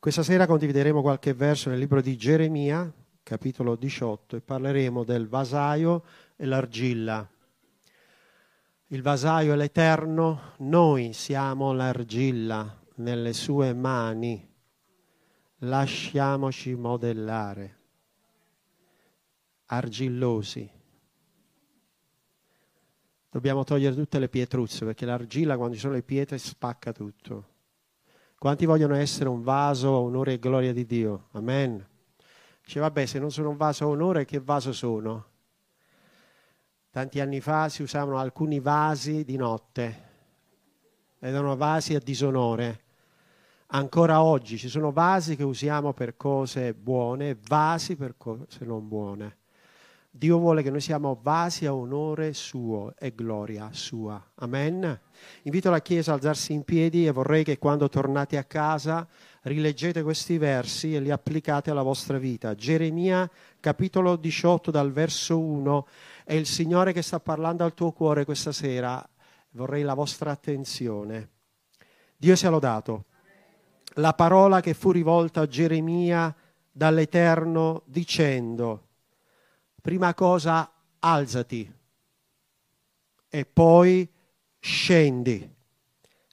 Questa sera condivideremo qualche verso nel libro di Geremia, capitolo 18, e parleremo del vasaio e l'argilla. Il vasaio è l'Eterno, noi siamo l'argilla nelle sue mani. Lasciamoci modellare. Argillosi. Dobbiamo togliere tutte le pietruzze perché l'argilla quando ci sono le pietre spacca tutto. Quanti vogliono essere un vaso a onore e gloria di Dio? Amen. Dice, vabbè, se non sono un vaso a onore, che vaso sono? Tanti anni fa si usavano alcuni vasi di notte, erano vasi a disonore. Ancora oggi ci sono vasi che usiamo per cose buone, vasi per cose non buone. Dio vuole che noi siamo vasi a onore suo e gloria sua. Amen. Invito la Chiesa a alzarsi in piedi e vorrei che quando tornate a casa rileggete questi versi e li applicate alla vostra vita. Geremia capitolo 18 dal verso 1 è il Signore che sta parlando al tuo cuore questa sera. Vorrei la vostra attenzione. Dio sia lodato. La parola che fu rivolta a Geremia dall'Eterno dicendo prima cosa alzati e poi scendi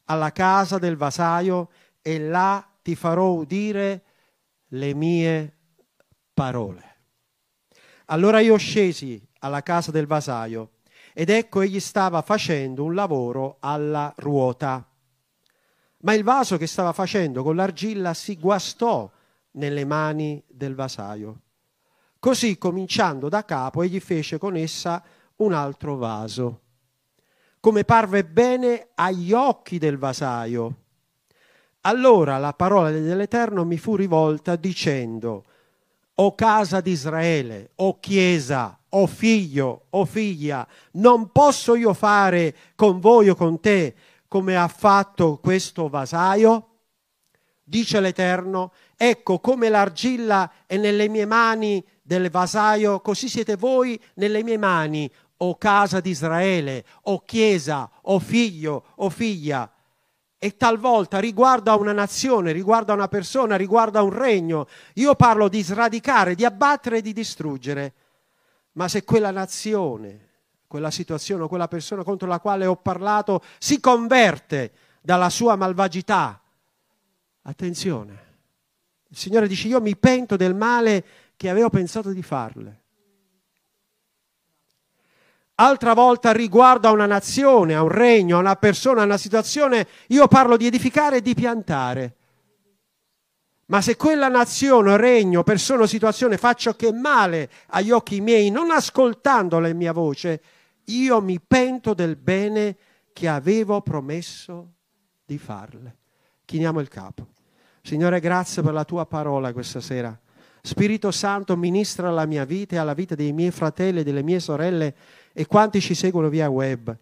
alla casa del vasaio e là ti farò udire le mie parole. Allora io scesi alla casa del vasaio ed ecco egli stava facendo un lavoro alla ruota. Ma il vaso che stava facendo con l'argilla si guastò nelle mani del vasaio Così, cominciando da capo, egli fece con essa un altro vaso, come parve bene agli occhi del vasaio. Allora la parola dell'Eterno mi fu rivolta dicendo, o casa di Israele, o chiesa, o figlio, o figlia, non posso io fare con voi o con te come ha fatto questo vasaio? Dice l'Eterno, ecco come l'argilla è nelle mie mani del vasaio, così siete voi nelle mie mani, o casa di Israele, o chiesa, o figlio, o figlia. E talvolta riguardo a una nazione, riguardo a una persona, riguardo a un regno, io parlo di sradicare, di abbattere e di distruggere. Ma se quella nazione, quella situazione o quella persona contro la quale ho parlato si converte dalla sua malvagità, attenzione. Il Signore dice io mi pento del male che avevo pensato di farle. Altra volta riguardo a una nazione, a un regno, a una persona, a una situazione, io parlo di edificare e di piantare. Ma se quella nazione, regno, persona o situazione fa ciò che male agli occhi miei, non ascoltando la mia voce, io mi pento del bene che avevo promesso di farle. Chiniamo il capo. Signore, grazie per la tua parola questa sera. Spirito Santo, ministra alla mia vita e alla vita dei miei fratelli e delle mie sorelle e quanti ci seguono via web.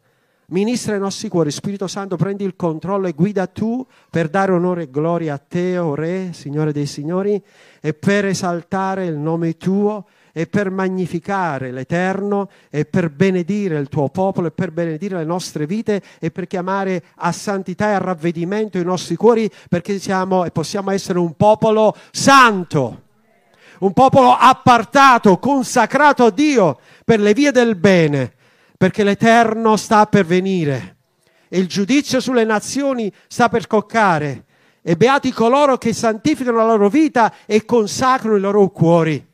Ministra i nostri cuori, Spirito Santo, prendi il controllo e guida tu per dare onore e gloria a te, o oh Re, Signore dei Signori, e per esaltare il nome tuo e per magnificare l'Eterno e per benedire il tuo popolo e per benedire le nostre vite e per chiamare a santità e a ravvedimento i nostri cuori perché siamo e possiamo essere un popolo santo un popolo appartato, consacrato a Dio per le vie del bene, perché l'Eterno sta per venire e il giudizio sulle nazioni sta per scoccare. E beati coloro che santificano la loro vita e consacrano i loro cuori.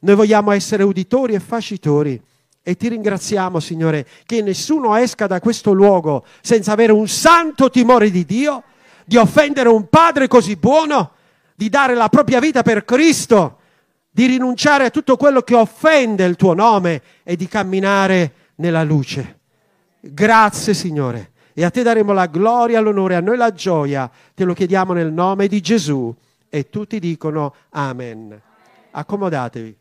Noi vogliamo essere uditori e facitori. E ti ringraziamo, Signore, che nessuno esca da questo luogo senza avere un santo timore di Dio, di offendere un Padre così buono, di dare la propria vita per Cristo di rinunciare a tutto quello che offende il tuo nome e di camminare nella luce. Grazie Signore. E a te daremo la gloria, l'onore, a noi la gioia. Te lo chiediamo nel nome di Gesù. E tutti dicono Amen. Accomodatevi.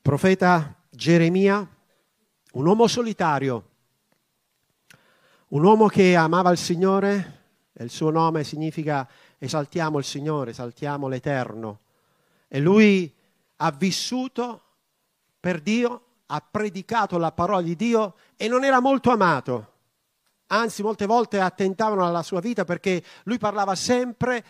Profeta Geremia, un uomo solitario, un uomo che amava il Signore, e il suo nome significa esaltiamo il Signore, esaltiamo l'Eterno. E lui ha vissuto per Dio ha predicato la parola di Dio e non era molto amato. Anzi, molte volte attentavano alla sua vita perché lui parlava sempre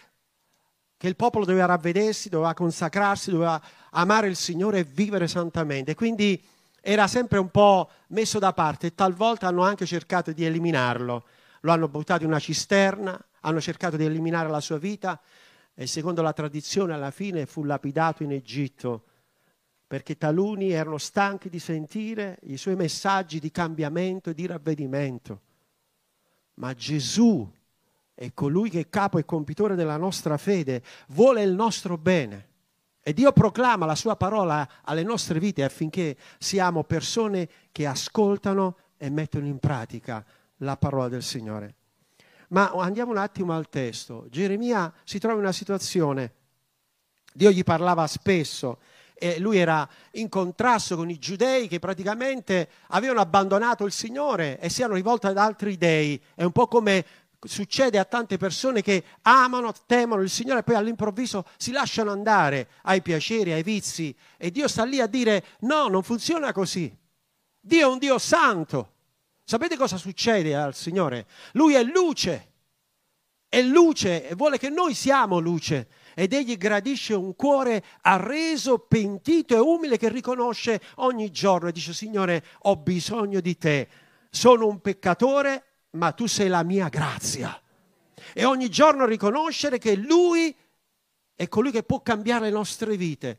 che il popolo doveva ravvedersi, doveva consacrarsi, doveva amare il Signore e vivere santamente. Quindi era sempre un po' messo da parte e talvolta hanno anche cercato di eliminarlo. Lo hanno buttato in una cisterna, hanno cercato di eliminare la sua vita e secondo la tradizione alla fine fu lapidato in Egitto perché taluni erano stanchi di sentire i suoi messaggi di cambiamento e di ravvedimento. Ma Gesù è colui che è capo e compitore della nostra fede, vuole il nostro bene. E Dio proclama la sua parola alle nostre vite affinché siamo persone che ascoltano e mettono in pratica la parola del Signore. Ma andiamo un attimo al testo. Geremia si trova in una situazione, Dio gli parlava spesso e lui era in contrasto con i giudei che praticamente avevano abbandonato il Signore e si erano rivolti ad altri dei. È un po' come succede a tante persone che amano, temono il Signore e poi all'improvviso si lasciano andare ai piaceri, ai vizi e Dio sta lì a dire no, non funziona così. Dio è un Dio santo. Sapete cosa succede al Signore? Lui è luce, è luce e vuole che noi siamo luce ed egli gradisce un cuore arreso, pentito e umile che riconosce ogni giorno e dice Signore ho bisogno di te, sono un peccatore ma tu sei la mia grazia. E ogni giorno riconoscere che Lui è colui che può cambiare le nostre vite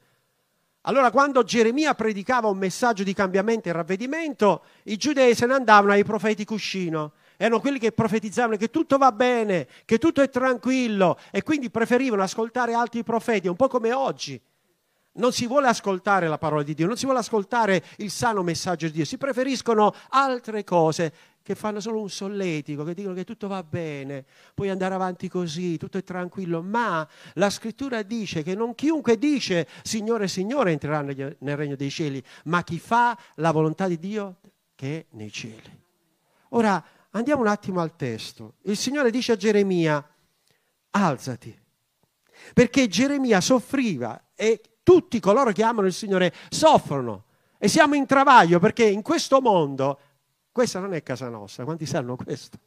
allora quando Geremia predicava un messaggio di cambiamento e ravvedimento, i giudei se ne andavano ai profeti cuscino. Erano quelli che profetizzavano che tutto va bene, che tutto è tranquillo e quindi preferivano ascoltare altri profeti, un po' come oggi. Non si vuole ascoltare la parola di Dio, non si vuole ascoltare il sano messaggio di Dio, si preferiscono altre cose che fanno solo un solletico, che dicono che tutto va bene, puoi andare avanti così, tutto è tranquillo, ma la scrittura dice che non chiunque dice Signore, Signore entrerà nel regno dei cieli, ma chi fa la volontà di Dio che è nei cieli. Ora andiamo un attimo al testo. Il Signore dice a Geremia, alzati, perché Geremia soffriva e tutti coloro che amano il Signore soffrono e siamo in travaglio perché in questo mondo questa non è casa nostra, quanti sanno questo?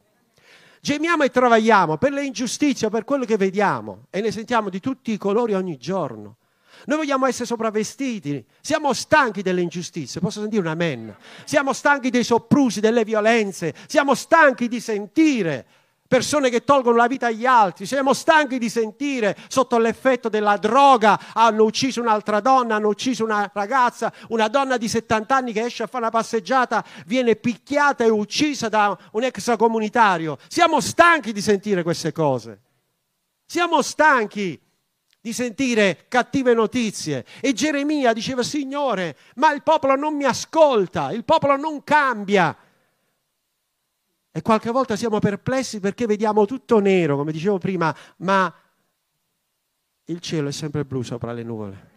Gemiamo e travagliamo per le ingiustizie, per quello che vediamo e ne sentiamo di tutti i colori ogni giorno. Noi vogliamo essere sopravvestiti, siamo stanchi delle ingiustizie, posso sentire un amen? Siamo stanchi dei soprusi, delle violenze, siamo stanchi di sentire persone che tolgono la vita agli altri, siamo stanchi di sentire sotto l'effetto della droga hanno ucciso un'altra donna, hanno ucciso una ragazza, una donna di 70 anni che esce a fare una passeggiata viene picchiata e uccisa da un extracomunitario. Siamo stanchi di sentire queste cose. Siamo stanchi di sentire cattive notizie. E Geremia diceva, Signore, ma il popolo non mi ascolta, il popolo non cambia. E qualche volta siamo perplessi perché vediamo tutto nero, come dicevo prima, ma il cielo è sempre blu sopra le nuvole.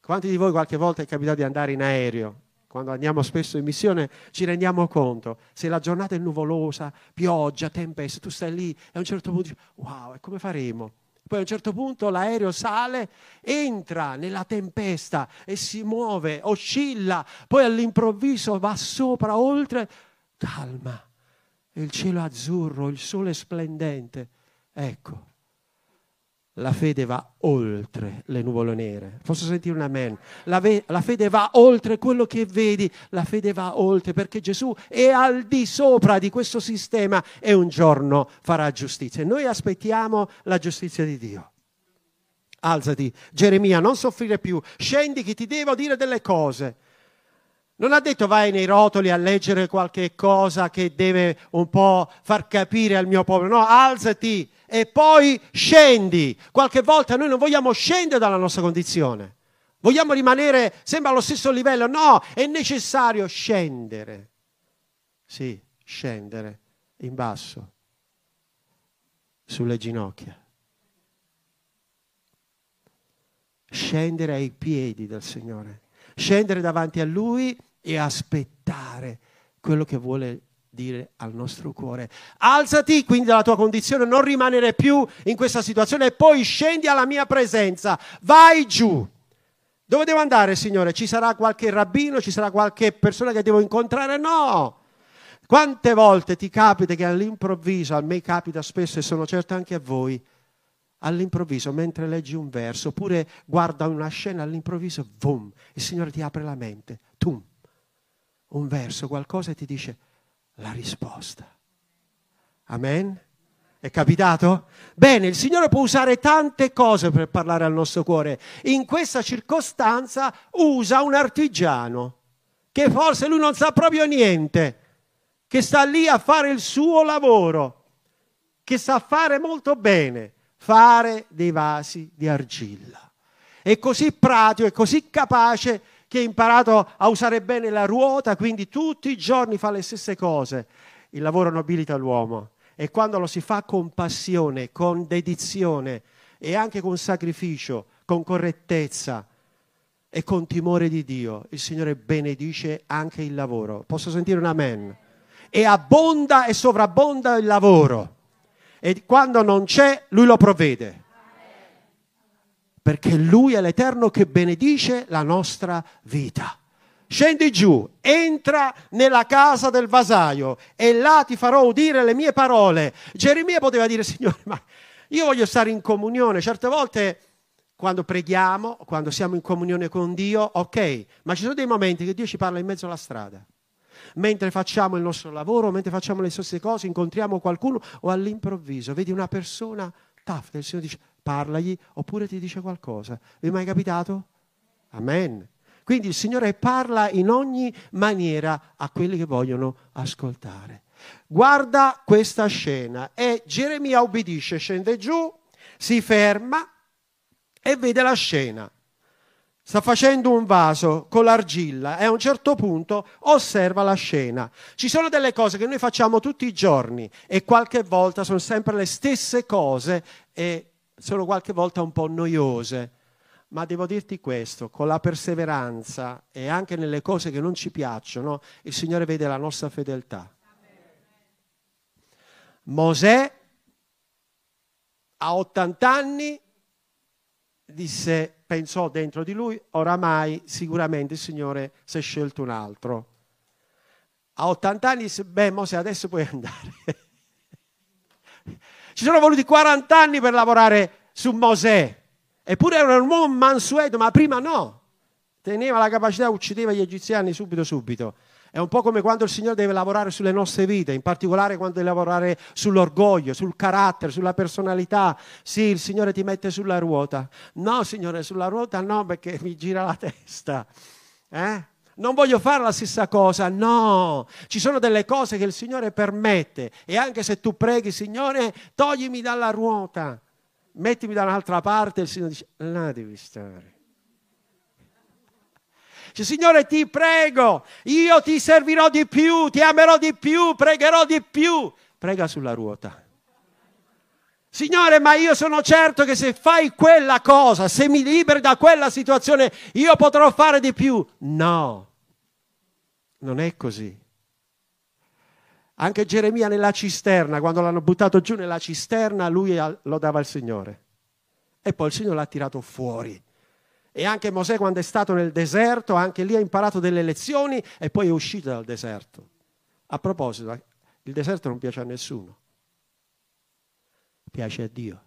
Quanti di voi qualche volta è capitato di andare in aereo? Quando andiamo spesso in missione ci rendiamo conto, se la giornata è nuvolosa, pioggia, tempesta, tu stai lì e a un certo punto dici, wow, e come faremo? Poi a un certo punto l'aereo sale, entra nella tempesta e si muove, oscilla, poi all'improvviso va sopra, oltre, calma, il cielo azzurro, il sole splendente. Ecco, la fede va oltre le nuvole nere. Posso sentire un amen? La, ve- la, fede va oltre quello che vedi, la fede va oltre perché Gesù è al di sopra di questo sistema e un giorno farà giustizia. E noi aspettiamo la giustizia di Dio. Alzati, Geremia, non soffrire più, scendi che ti devo dire delle cose. Non ha detto vai nei rotoli a leggere qualche cosa che deve un po' far capire al mio popolo. No, alzati e poi scendi. Qualche volta noi non vogliamo scendere dalla nostra condizione. Vogliamo rimanere sempre allo stesso livello. No, è necessario scendere. Sì, scendere in basso, sulle ginocchia. Scendere ai piedi del Signore. Scendere davanti a Lui e aspettare quello che vuole dire al nostro cuore. Alzati quindi dalla tua condizione, non rimanere più in questa situazione e poi scendi alla mia presenza, vai giù. Dove devo andare, Signore? Ci sarà qualche rabbino? Ci sarà qualche persona che devo incontrare? No! Quante volte ti capita che all'improvviso, a me capita spesso e sono certo anche a voi, all'improvviso, mentre leggi un verso, oppure guarda una scena, all'improvviso, boom, il Signore ti apre la mente, tum, un verso, qualcosa e ti dice la risposta. Amen? È capitato? Bene, il Signore può usare tante cose per parlare al nostro cuore. In questa circostanza usa un artigiano, che forse lui non sa proprio niente, che sta lì a fare il suo lavoro, che sa fare molto bene, fare dei vasi di argilla. È così pratico, è così capace che ha imparato a usare bene la ruota, quindi tutti i giorni fa le stesse cose. Il lavoro nobilita l'uomo e quando lo si fa con passione, con dedizione e anche con sacrificio, con correttezza e con timore di Dio, il Signore benedice anche il lavoro. Posso sentire un amen? E abbonda e sovrabbonda il lavoro. E quando non c'è, Lui lo provvede. Perché Lui è l'Eterno che benedice la nostra vita scendi giù, entra nella casa del vasaio e là ti farò udire le mie parole. Geremia poteva dire, Signore, ma io voglio stare in comunione. Certe volte quando preghiamo, quando siamo in comunione con Dio, ok, ma ci sono dei momenti che Dio ci parla in mezzo alla strada. Mentre facciamo il nostro lavoro, mentre facciamo le stesse cose, incontriamo qualcuno o all'improvviso vedi una persona, taf, il Signore dice parlagli oppure ti dice qualcosa. Vi è mai capitato? Amen. Quindi il Signore parla in ogni maniera a quelli che vogliono ascoltare. Guarda questa scena e Geremia obbedisce, scende giù, si ferma e vede la scena. Sta facendo un vaso con l'argilla e a un certo punto osserva la scena. Ci sono delle cose che noi facciamo tutti i giorni e qualche volta sono sempre le stesse cose e sono qualche volta un po' noiose. Ma devo dirti questo, con la perseveranza e anche nelle cose che non ci piacciono, il Signore vede la nostra fedeltà. Mosè a 80 anni disse, pensò dentro di lui, oramai sicuramente il Signore si è scelto un altro. A 80 anni disse, beh Mosè adesso puoi andare. Ci sono voluti 40 anni per lavorare su Mosè. Eppure era un uomo mansueto, ma prima no. Teneva la capacità, uccideva gli egiziani subito, subito. È un po' come quando il Signore deve lavorare sulle nostre vite, in particolare quando deve lavorare sull'orgoglio, sul carattere, sulla personalità. Sì, il Signore ti mette sulla ruota. No, Signore, sulla ruota no, perché mi gira la testa. Eh? Non voglio fare la stessa cosa, no. Ci sono delle cose che il Signore permette e anche se tu preghi, Signore, toglimi dalla ruota mettimi da un'altra parte, il Signore dice, là devi stare. Dice, Signore ti prego, io ti servirò di più, ti amerò di più, pregherò di più. Prega sulla ruota. Signore, ma io sono certo che se fai quella cosa, se mi liberi da quella situazione, io potrò fare di più. No, non è così. Anche Geremia nella cisterna, quando l'hanno buttato giù nella cisterna, lui lo dava al Signore. E poi il Signore l'ha tirato fuori. E anche Mosè quando è stato nel deserto, anche lì ha imparato delle lezioni e poi è uscito dal deserto. A proposito, il deserto non piace a nessuno. Piace a Dio.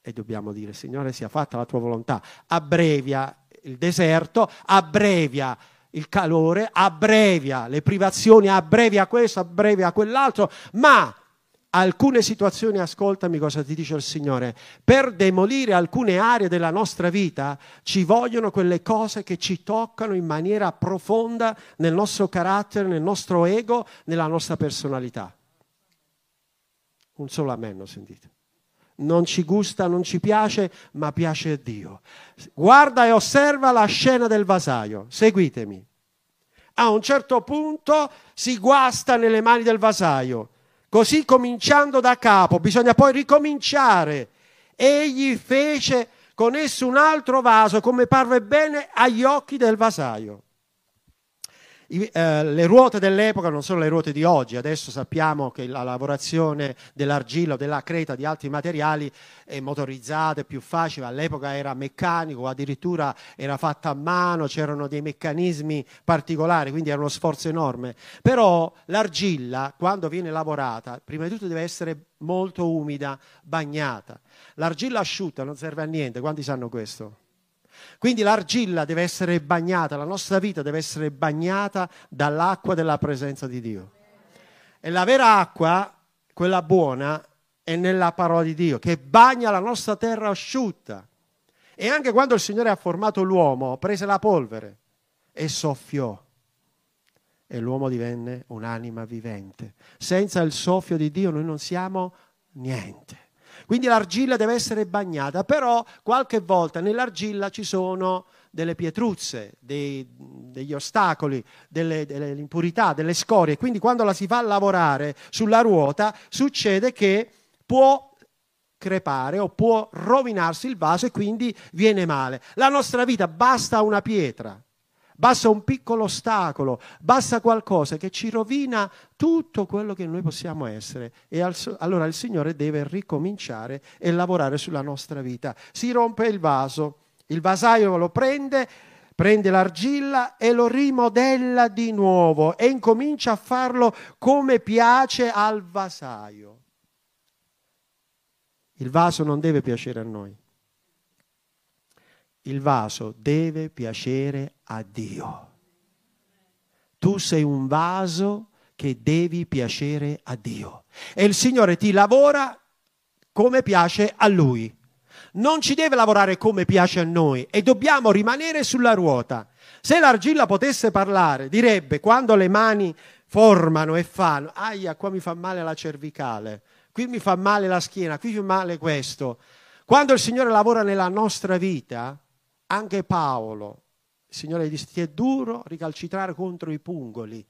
E dobbiamo dire, Signore, sia fatta la tua volontà. Abbrevia il deserto, abbrevia il calore, abbrevia le privazioni, abbrevia questo, abbrevia quell'altro, ma alcune situazioni, ascoltami cosa ti dice il Signore, per demolire alcune aree della nostra vita ci vogliono quelle cose che ci toccano in maniera profonda nel nostro carattere, nel nostro ego, nella nostra personalità. Un solo amen ho sentito. Non ci gusta, non ci piace, ma piace a Dio. Guarda e osserva la scena del vasaio. Seguitemi. A un certo punto si guasta nelle mani del vasaio. Così cominciando da capo, bisogna poi ricominciare. Egli fece con esso un altro vaso come parve bene agli occhi del vasaio. I, eh, le ruote dell'epoca non sono le ruote di oggi, adesso sappiamo che la lavorazione dell'argilla o della creta di altri materiali è motorizzata, è più facile, all'epoca era meccanico, addirittura era fatta a mano, c'erano dei meccanismi particolari, quindi era uno sforzo enorme. Però l'argilla, quando viene lavorata, prima di tutto deve essere molto umida, bagnata. L'argilla asciutta non serve a niente, quanti sanno questo? Quindi l'argilla deve essere bagnata, la nostra vita deve essere bagnata dall'acqua della presenza di Dio. E la vera acqua, quella buona, è nella parola di Dio, che bagna la nostra terra asciutta. E anche quando il Signore ha formato l'uomo, prese la polvere e soffiò. E l'uomo divenne un'anima vivente. Senza il soffio di Dio noi non siamo niente. Quindi l'argilla deve essere bagnata, però qualche volta nell'argilla ci sono delle pietruzze, dei, degli ostacoli, delle, delle impurità, delle scorie. Quindi quando la si fa lavorare sulla ruota succede che può crepare o può rovinarsi il vaso e quindi viene male. La nostra vita basta una pietra basta un piccolo ostacolo, basta qualcosa che ci rovina tutto quello che noi possiamo essere. E allora il Signore deve ricominciare e lavorare sulla nostra vita. Si rompe il vaso, il vasaio lo prende, prende l'argilla e lo rimodella di nuovo e incomincia a farlo come piace al vasaio. Il vaso non deve piacere a noi il vaso deve piacere a Dio. Tu sei un vaso che devi piacere a Dio. E il Signore ti lavora come piace a Lui. Non ci deve lavorare come piace a noi e dobbiamo rimanere sulla ruota. Se l'argilla potesse parlare, direbbe quando le mani formano e fanno, aia, qua mi fa male la cervicale, qui mi fa male la schiena, qui mi fa male questo. Quando il Signore lavora nella nostra vita, anche Paolo, Signore gli disse, ti è duro ricalcitrare contro i pungoli,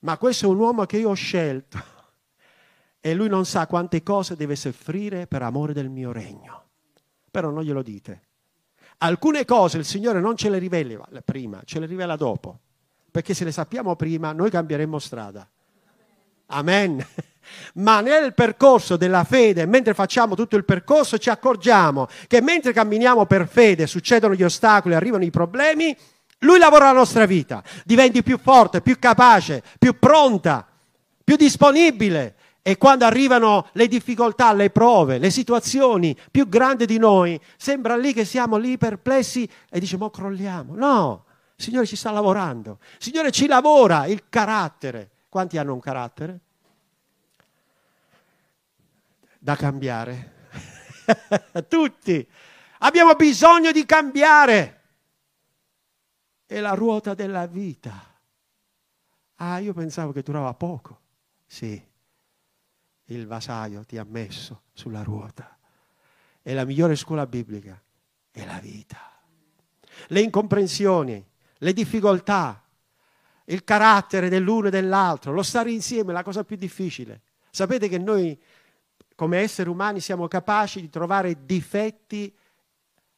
ma questo è un uomo che io ho scelto e lui non sa quante cose deve soffrire per amore del mio regno. Però non glielo dite. Alcune cose il Signore non ce le rivela prima, ce le rivela dopo, perché se le sappiamo prima noi cambieremo strada. Amen. Ma nel percorso della fede, mentre facciamo tutto il percorso, ci accorgiamo che mentre camminiamo per fede succedono gli ostacoli, arrivano i problemi, lui lavora la nostra vita, diventi più forte, più capace, più pronta, più disponibile. E quando arrivano le difficoltà, le prove, le situazioni più grandi di noi, sembra lì che siamo lì perplessi e diciamo, crolliamo. No, il Signore ci sta lavorando. Il Signore ci lavora il carattere. Quanti hanno un carattere? Da cambiare. Tutti. Abbiamo bisogno di cambiare. È la ruota della vita. Ah, io pensavo che durava poco. Sì, il vasaio ti ha messo sulla ruota. E la migliore scuola biblica è la vita. Le incomprensioni, le difficoltà, il carattere dell'uno e dell'altro, lo stare insieme è la cosa più difficile. Sapete che noi come esseri umani siamo capaci di trovare difetti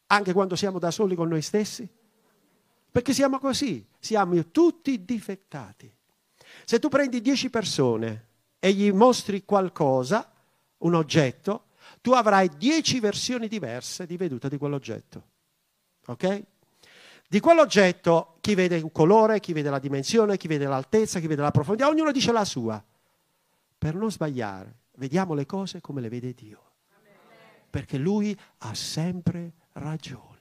anche quando siamo da soli con noi stessi? Perché siamo così, siamo tutti difettati. Se tu prendi dieci persone e gli mostri qualcosa, un oggetto, tu avrai dieci versioni diverse di veduta di quell'oggetto. Ok? Di quell'oggetto chi vede un colore, chi vede la dimensione, chi vede l'altezza, chi vede la profondità, ognuno dice la sua. Per non sbagliare, vediamo le cose come le vede Dio. Perché Lui ha sempre ragione.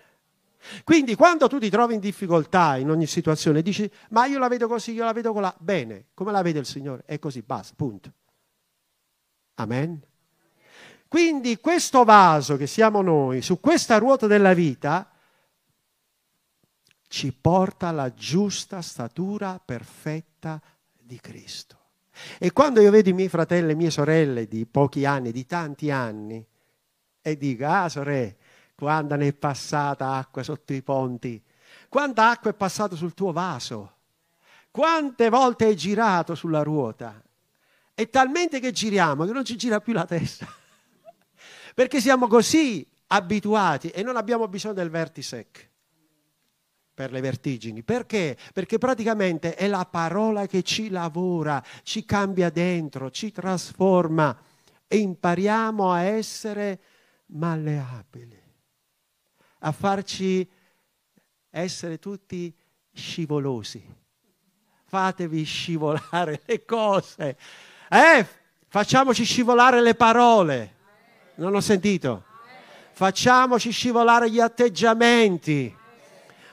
Quindi quando tu ti trovi in difficoltà in ogni situazione, dici, ma io la vedo così, io la vedo con la... Bene, come la vede il Signore? È così, basta, punto. Amen. Quindi questo vaso che siamo noi, su questa ruota della vita, ci porta alla giusta statura perfetta di Cristo. E quando io vedo i miei fratelli e mie sorelle di pochi anni, di tanti anni, e dico, ah sorelle, quando ne è passata acqua sotto i ponti, quanta acqua è passata sul tuo vaso, quante volte hai girato sulla ruota, è talmente che giriamo che non ci gira più la testa, perché siamo così abituati e non abbiamo bisogno del vertisec per le vertigini. Perché? Perché praticamente è la parola che ci lavora, ci cambia dentro, ci trasforma e impariamo a essere malleabili, a farci essere tutti scivolosi. Fatevi scivolare le cose. Eh, facciamoci scivolare le parole. Non ho sentito. Facciamoci scivolare gli atteggiamenti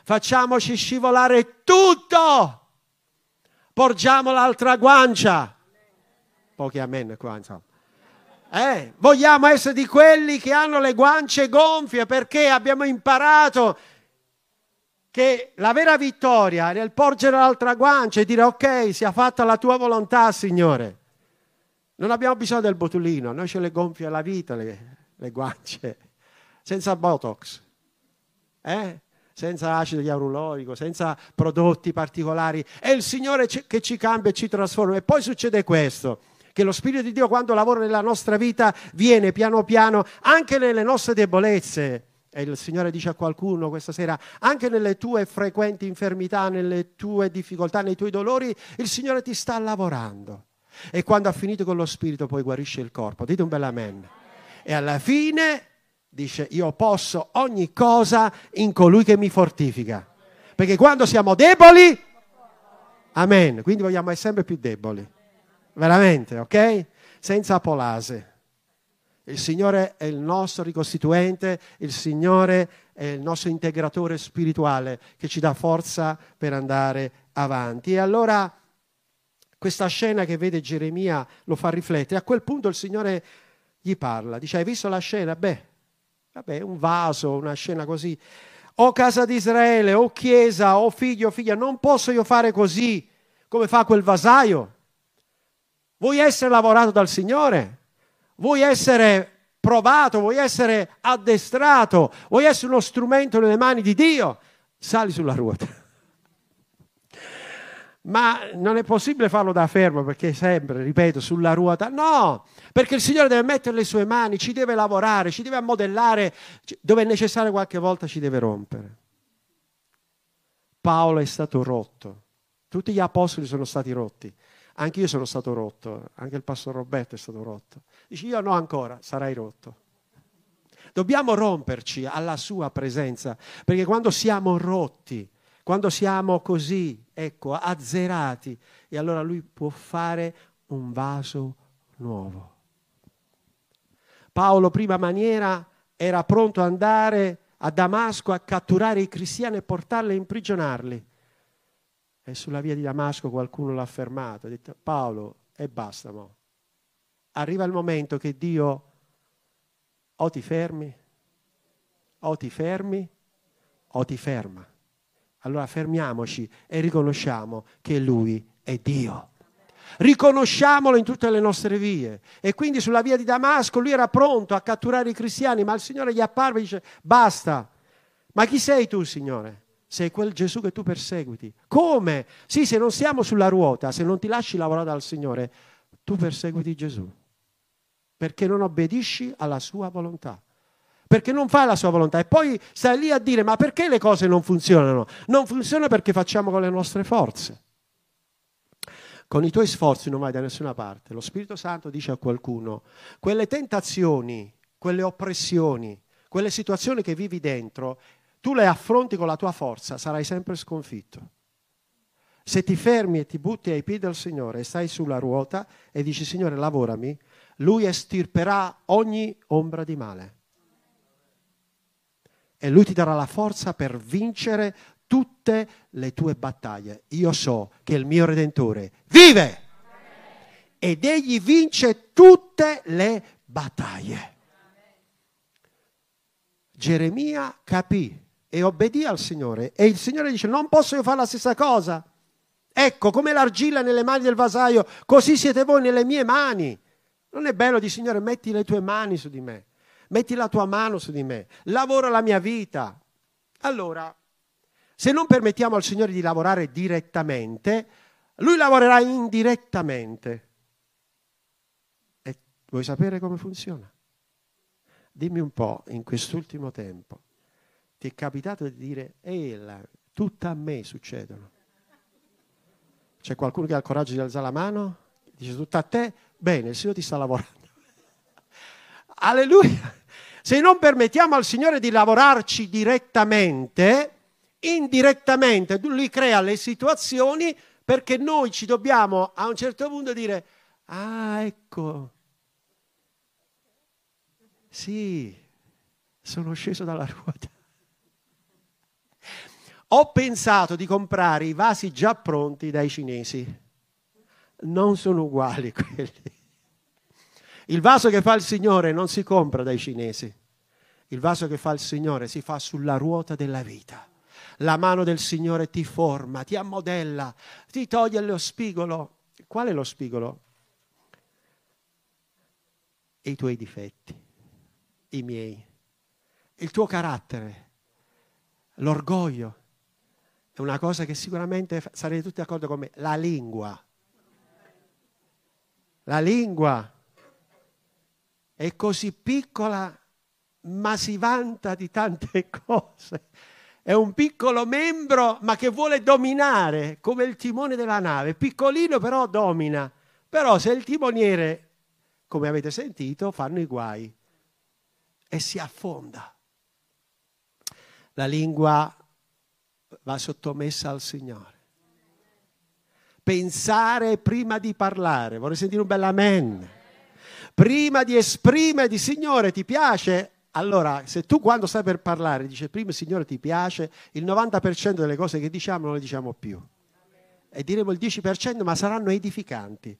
facciamoci scivolare tutto. Porgiamo l'altra guancia. Pochi amen qua, insomma. Eh, vogliamo essere di quelli che hanno le guance gonfie perché abbiamo imparato che la vera vittoria è nel porgere l'altra guancia e dire ok, sia fatta la tua volontà, Signore. Non abbiamo bisogno del botulino, noi ce le gonfie la vita le, le guance, senza Botox. Eh? Senza acido ialuronico, senza prodotti particolari. È il Signore che ci cambia e ci trasforma. E poi succede questo, che lo Spirito di Dio quando lavora nella nostra vita viene piano piano anche nelle nostre debolezze. E il Signore dice a qualcuno questa sera, anche nelle tue frequenti infermità, nelle tue difficoltà, nei tuoi dolori, il Signore ti sta lavorando. E quando ha finito con lo Spirito poi guarisce il corpo. Dite un bel amen. E alla fine dice io posso ogni cosa in colui che mi fortifica. Perché quando siamo deboli, amen, quindi vogliamo essere sempre più deboli. Veramente, ok? Senza polase. Il Signore è il nostro ricostituente, il Signore è il nostro integratore spirituale che ci dà forza per andare avanti. E allora questa scena che vede Geremia lo fa riflettere. A quel punto il Signore gli parla, dice hai visto la scena? Beh, Vabbè, un vaso, una scena così. O casa di Israele, o chiesa, o figlio o figlia, non posso io fare così come fa quel vasaio. Vuoi essere lavorato dal Signore? Vuoi essere provato? Vuoi essere addestrato? Vuoi essere uno strumento nelle mani di Dio? Sali sulla ruota ma non è possibile farlo da fermo perché sempre, ripeto, sulla ruota. No, perché il Signore deve mettere le sue mani, ci deve lavorare, ci deve ammodellare, dove è necessario qualche volta ci deve rompere. Paolo è stato rotto, tutti gli apostoli sono stati rotti, anche io sono stato rotto, anche il pastore Roberto è stato rotto. Dici io no ancora, sarai rotto. Dobbiamo romperci alla sua presenza, perché quando siamo rotti, quando siamo così, ecco, azzerati, e allora lui può fare un vaso nuovo. Paolo, prima maniera, era pronto ad andare a Damasco a catturare i cristiani e portarli e imprigionarli. E sulla via di Damasco qualcuno l'ha fermato, ha detto Paolo, e basta. Mo. Arriva il momento che Dio o ti fermi, o ti fermi, o ti ferma. Allora fermiamoci e riconosciamo che Lui è Dio. Riconosciamolo in tutte le nostre vie. E quindi sulla via di Damasco lui era pronto a catturare i cristiani, ma il Signore gli apparve e dice basta. Ma chi sei tu, Signore? Sei quel Gesù che tu perseguiti. Come? Sì, se non siamo sulla ruota, se non ti lasci lavorare dal Signore, tu perseguiti Gesù. Perché non obbedisci alla sua volontà perché non fai la sua volontà e poi stai lì a dire ma perché le cose non funzionano? Non funziona perché facciamo con le nostre forze. Con i tuoi sforzi non vai da nessuna parte. Lo Spirito Santo dice a qualcuno, quelle tentazioni, quelle oppressioni, quelle situazioni che vivi dentro, tu le affronti con la tua forza, sarai sempre sconfitto. Se ti fermi e ti butti ai piedi del Signore e stai sulla ruota e dici Signore lavorami, Lui estirperà ogni ombra di male e lui ti darà la forza per vincere tutte le tue battaglie. Io so che il mio Redentore vive ed egli vince tutte le battaglie. Geremia capì e obbedì al Signore e il Signore dice non posso io fare la stessa cosa. Ecco, come l'argilla nelle mani del vasaio, così siete voi nelle mie mani. Non è bello di Signore, metti le tue mani su di me metti la tua mano su di me, lavora la mia vita. Allora, se non permettiamo al Signore di lavorare direttamente, Lui lavorerà indirettamente. E vuoi sapere come funziona? Dimmi un po', in quest'ultimo tempo, ti è capitato di dire, ehi, Tutte a me succedono. C'è qualcuno che ha il coraggio di alzare la mano? Dice tutto a te? Bene, il Signore ti sta lavorando. Alleluia. Se non permettiamo al Signore di lavorarci direttamente, indirettamente Lui crea le situazioni perché noi ci dobbiamo a un certo punto dire, ah ecco, sì, sono sceso dalla ruota. Ho pensato di comprare i vasi già pronti dai cinesi. Non sono uguali quelli. Il vaso che fa il Signore non si compra dai cinesi. Il vaso che fa il Signore si fa sulla ruota della vita. La mano del Signore ti forma, ti ammodella, ti toglie lo spigolo. Qual è lo spigolo? I tuoi difetti, i miei, il tuo carattere, l'orgoglio. È una cosa che sicuramente sarete tutti d'accordo con me, la lingua. La lingua è così piccola ma si vanta di tante cose. È un piccolo membro ma che vuole dominare come il timone della nave, piccolino però domina. Però se il timoniere, come avete sentito, fanno i guai e si affonda. La lingua va sottomessa al Signore. Pensare prima di parlare. Vorrei sentire un bel amen. Prima di esprimere di Signore, ti piace? Allora, se tu quando stai per parlare dici prima Signore ti piace, il 90% delle cose che diciamo non le diciamo più. E diremo il 10%, ma saranno edificanti.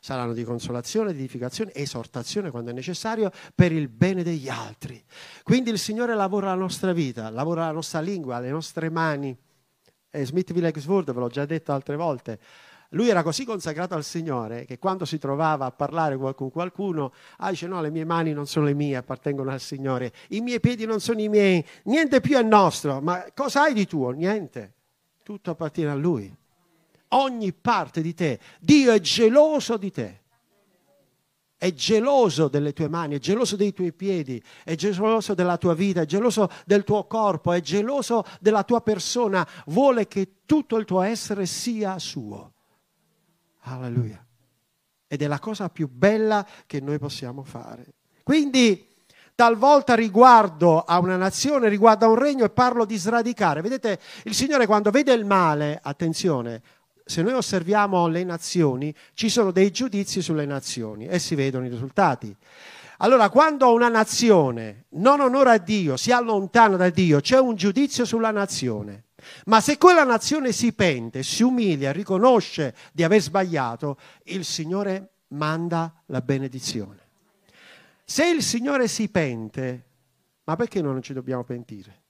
Saranno di consolazione, di edificazione, esortazione quando è necessario per il bene degli altri. Quindi il Signore lavora la nostra vita, lavora la nostra lingua, le nostre mani. E Smith Wigglesworth, ve l'ho già detto altre volte, lui era così consacrato al Signore che quando si trovava a parlare con qualcuno, ah, dice no, le mie mani non sono le mie, appartengono al Signore, i miei piedi non sono i miei, niente più è nostro, ma cosa hai di tuo? Niente, tutto appartiene a Lui. Ogni parte di te, Dio è geloso di te è geloso delle tue mani, è geloso dei tuoi piedi, è geloso della tua vita, è geloso del tuo corpo, è geloso della tua persona, vuole che tutto il tuo essere sia suo. Alleluia. Ed è la cosa più bella che noi possiamo fare. Quindi talvolta riguardo a una nazione, riguardo a un regno e parlo di sradicare. Vedete, il Signore quando vede il male, attenzione, se noi osserviamo le nazioni, ci sono dei giudizi sulle nazioni e si vedono i risultati. Allora, quando una nazione non onora Dio, si allontana da Dio, c'è un giudizio sulla nazione. Ma se quella nazione si pente, si umilia, riconosce di aver sbagliato, il Signore manda la benedizione. Se il Signore si pente, ma perché noi non ci dobbiamo pentire?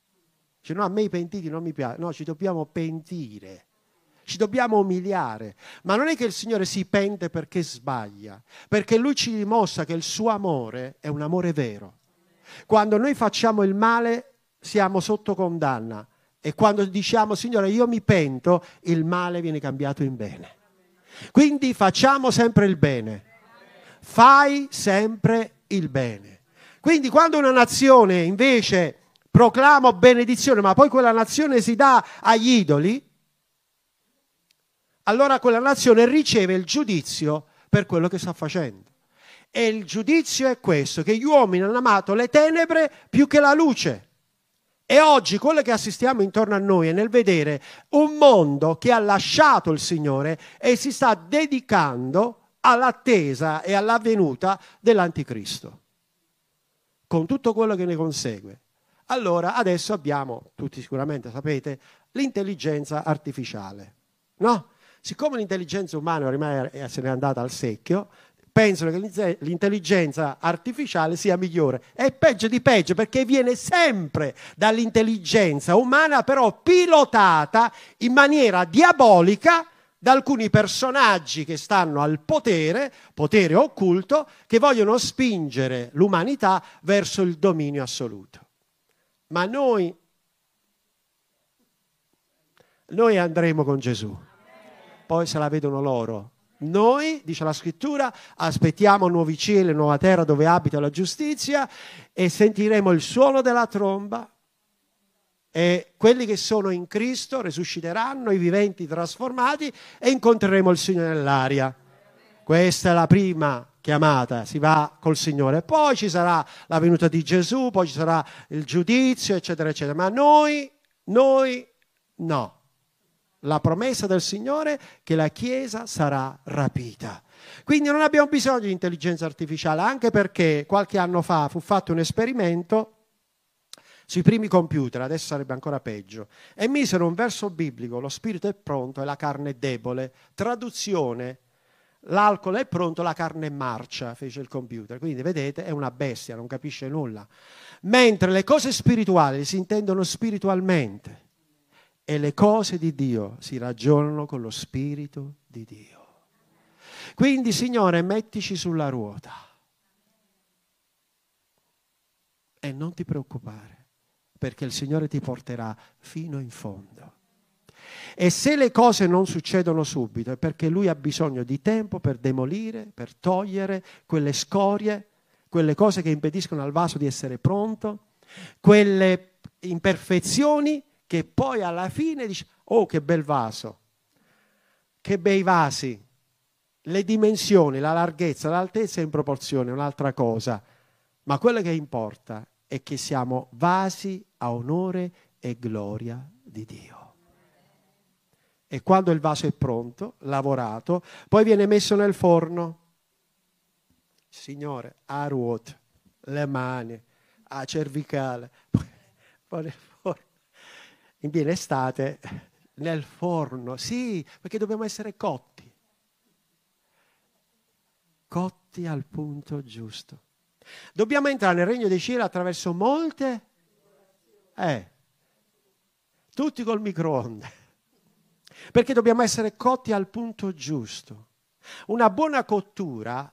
Cioè, no, a me i pentiti non mi piace, no, ci dobbiamo pentire. Ci dobbiamo umiliare, ma non è che il Signore si pente perché sbaglia, perché Lui ci dimostra che il suo amore è un amore vero. Quando noi facciamo il male siamo sotto condanna, e quando diciamo, Signore, io mi pento, il male viene cambiato in bene. Quindi facciamo sempre il bene. Fai sempre il bene. Quindi quando una nazione invece proclama benedizione, ma poi quella nazione si dà agli idoli, allora quella nazione riceve il giudizio per quello che sta facendo. E il giudizio è questo, che gli uomini hanno amato le tenebre più che la luce e oggi quello che assistiamo intorno a noi è nel vedere un mondo che ha lasciato il Signore e si sta dedicando all'attesa e alla venuta dell'anticristo, con tutto quello che ne consegue. Allora adesso abbiamo, tutti sicuramente sapete, l'intelligenza artificiale. No? Siccome l'intelligenza umana ormai se n'è andata al secchio, pensano che l'intelligenza artificiale sia migliore. È peggio di peggio perché viene sempre dall'intelligenza umana, però pilotata in maniera diabolica da alcuni personaggi che stanno al potere, potere occulto, che vogliono spingere l'umanità verso il dominio assoluto. Ma noi, noi andremo con Gesù, poi se la vedono loro noi, dice la scrittura, aspettiamo nuovi cieli nuova terra dove abita la giustizia e sentiremo il suono della tromba E quelli che sono in Cristo risusciteranno, i viventi trasformati e incontreremo il Signore nell'aria. Questa è la prima chiamata, si va col Signore. Poi ci sarà la venuta di Gesù, poi ci sarà il giudizio, eccetera, eccetera. Ma noi, noi no. La promessa del Signore che la Chiesa sarà rapita. Quindi non abbiamo bisogno di intelligenza artificiale, anche perché qualche anno fa fu fatto un esperimento sui primi computer, adesso sarebbe ancora peggio, e misero un verso biblico, lo spirito è pronto e la carne è debole. Traduzione, l'alcol è pronto, la carne è marcia, fece il computer. Quindi vedete, è una bestia, non capisce nulla. Mentre le cose spirituali si intendono spiritualmente e le cose di Dio si ragionano con lo spirito di Dio. Quindi, Signore, mettici sulla ruota e non ti preoccupare, perché il Signore ti porterà fino in fondo. E se le cose non succedono subito è perché lui ha bisogno di tempo per demolire, per togliere quelle scorie, quelle cose che impediscono al vaso di essere pronto, quelle imperfezioni che poi alla fine dice, oh che bel vaso, che bei vasi, le dimensioni, la larghezza, l'altezza in proporzione, un'altra cosa, ma quello che importa è che siamo vasi a onore e gloria di Dio. E quando il vaso è pronto, lavorato, poi viene messo nel forno. Signore, a ruote, le mani, a cervicale, poi forno. In piena estate, nel forno, sì, perché dobbiamo essere cotti. Cotti al punto giusto. Dobbiamo entrare nel regno dei cieli attraverso molte... Eh, tutti col microonde perché dobbiamo essere cotti al punto giusto. Una buona cottura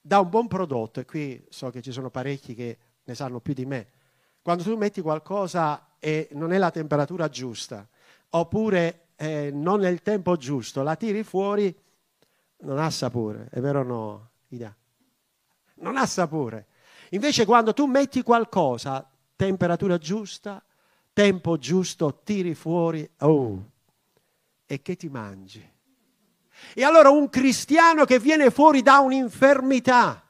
dà un buon prodotto, e qui so che ci sono parecchi che ne sanno più di me. Quando tu metti qualcosa e non è la temperatura giusta, oppure eh, non è il tempo giusto, la tiri fuori, non ha sapore, è vero o no? Ida? Non ha sapore. Invece quando tu metti qualcosa, temperatura giusta, tempo giusto, tiri fuori, oh, e che ti mangi. E allora un cristiano che viene fuori da un'infermità,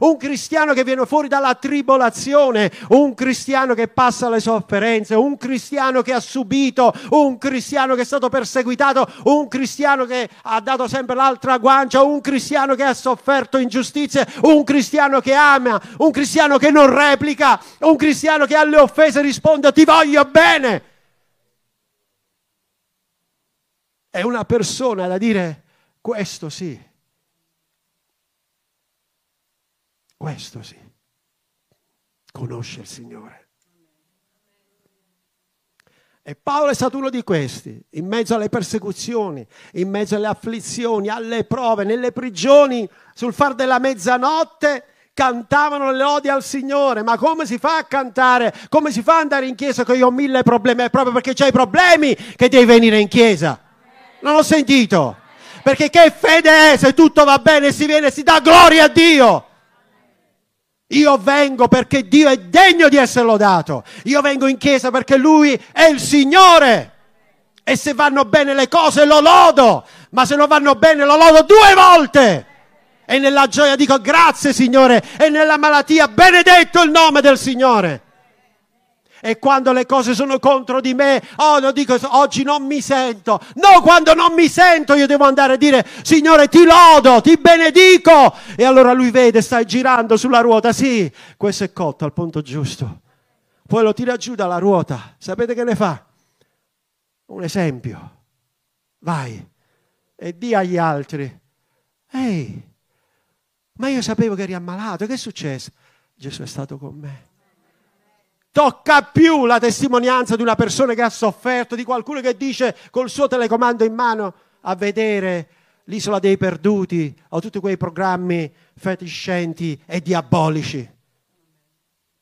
un cristiano che viene fuori dalla tribolazione, un cristiano che passa le sofferenze, un cristiano che ha subito, un cristiano che è stato perseguitato, un cristiano che ha dato sempre l'altra guancia, un cristiano che ha sofferto ingiustizie, un cristiano che ama, un cristiano che non replica, un cristiano che alle offese risponde ti voglio bene. è una persona da dire questo sì, questo sì, conosce il Signore. E Paolo è stato uno di questi, in mezzo alle persecuzioni, in mezzo alle afflizioni, alle prove, nelle prigioni, sul far della mezzanotte, cantavano le lodi al Signore. Ma come si fa a cantare? Come si fa ad andare in chiesa che io ho mille problemi? È proprio perché c'hai problemi che devi venire in chiesa. Non ho sentito. Perché che fede è se tutto va bene, si viene si dà gloria a Dio? Io vengo perché Dio è degno di essere lodato. Io vengo in chiesa perché Lui è il Signore. E se vanno bene le cose lo lodo, ma se non vanno bene lo lodo due volte. E nella gioia dico grazie Signore, e nella malattia benedetto il nome del Signore. E quando le cose sono contro di me, oh, lo dico, oggi non mi sento. No, quando non mi sento io devo andare a dire, Signore, ti lodo, ti benedico. E allora lui vede, stai girando sulla ruota. Sì, questo è cotto al punto giusto. Poi lo tira giù dalla ruota. Sapete che ne fa? Un esempio. Vai e di agli altri, ehi, ma io sapevo che eri ammalato. Che è successo? Gesù è stato con me tocca più la testimonianza di una persona che ha sofferto, di qualcuno che dice col suo telecomando in mano a vedere l'isola dei perduti o tutti quei programmi fetiscenti e diabolici.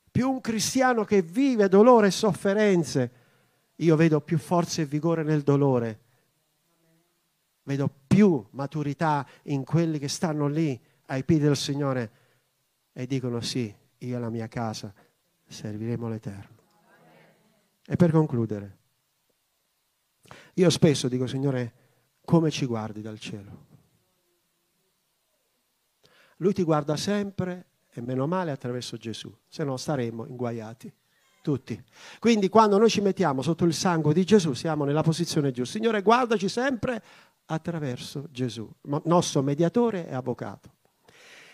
Più un cristiano che vive dolore e sofferenze, io vedo più forza e vigore nel dolore, vedo più maturità in quelli che stanno lì ai piedi del Signore e dicono sì, io e la mia casa serviremo l'Eterno. E per concludere, io spesso dico, Signore, come ci guardi dal cielo? Lui ti guarda sempre e meno male attraverso Gesù, se no staremmo inguaiati tutti. Quindi quando noi ci mettiamo sotto il sangue di Gesù siamo nella posizione giusta. Signore, guardaci sempre attraverso Gesù, nostro mediatore e avvocato.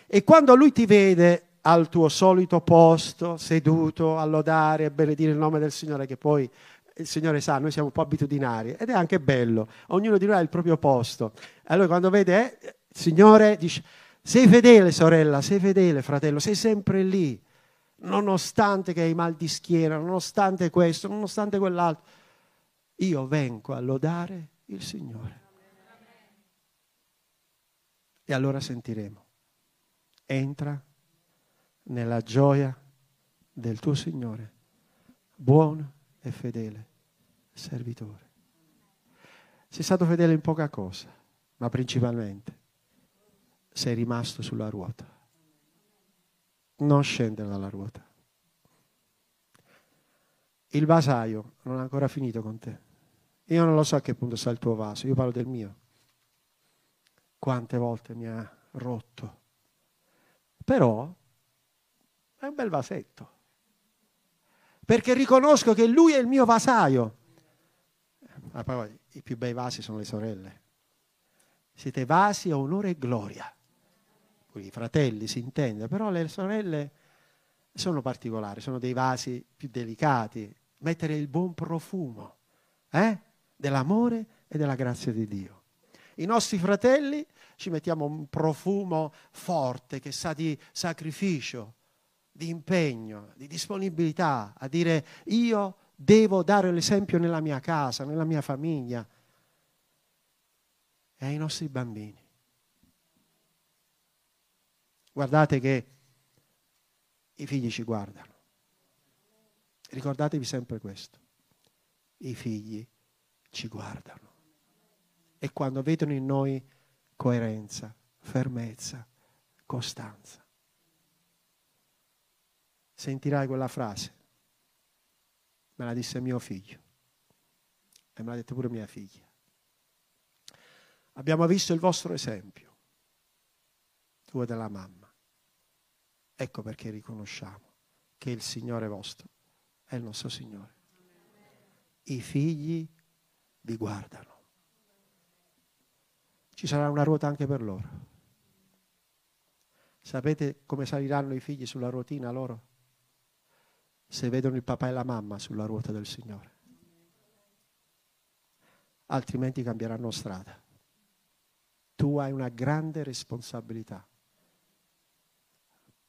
E quando lui ti vede al tuo solito posto, seduto a lodare e benedire il nome del Signore, che poi il Signore sa, noi siamo un po' abitudinari ed è anche bello, ognuno di noi ha il proprio posto. Allora quando vede, eh, il Signore dice, sei fedele sorella, sei fedele fratello, sei sempre lì, nonostante che hai mal di schiena, nonostante questo, nonostante quell'altro. Io vengo a lodare il Signore. E allora sentiremo. Entra nella gioia del tuo Signore, buono e fedele servitore. Sei stato fedele in poca cosa, ma principalmente sei rimasto sulla ruota. Non scendere dalla ruota. Il vasaio non ha ancora finito con te. Io non lo so a che punto sta il tuo vaso, io parlo del mio. Quante volte mi ha rotto. Però è un bel vasetto. Perché riconosco che lui è il mio vasaio. Ma poi i più bei vasi sono le sorelle. Siete vasi a onore e gloria. I fratelli si intende, però le sorelle sono particolari, sono dei vasi più delicati. Mettere il buon profumo eh? dell'amore e della grazia di Dio. I nostri fratelli ci mettiamo un profumo forte che sa di sacrificio, di impegno, di disponibilità a dire io devo dare l'esempio nella mia casa, nella mia famiglia e ai nostri bambini. Guardate che i figli ci guardano. Ricordatevi sempre questo. I figli ci guardano. E quando vedono in noi coerenza, fermezza, costanza, sentirai quella frase. Me la disse mio figlio e me l'ha detto pure mia figlia. Abbiamo visto il vostro esempio, tu e della mamma. Ecco perché riconosciamo che il Signore vostro è il nostro Signore. I figli vi guardano. Ci sarà una ruota anche per loro. Sapete come saliranno i figli sulla ruotina loro? Se vedono il papà e la mamma sulla ruota del Signore. Altrimenti cambieranno strada. Tu hai una grande responsabilità.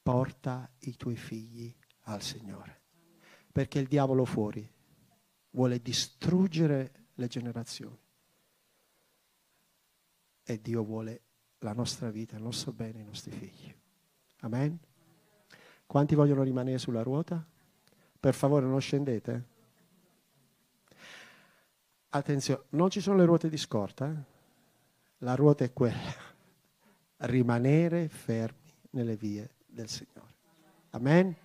Porta i tuoi figli al Signore. Perché il diavolo fuori vuole distruggere le generazioni. E Dio vuole la nostra vita, il nostro bene, i nostri figli. Amen. Quanti vogliono rimanere sulla ruota? Per favore non scendete. Attenzione, non ci sono le ruote di scorta. Eh? La ruota è quella. Rimanere fermi nelle vie del Signore. Amen.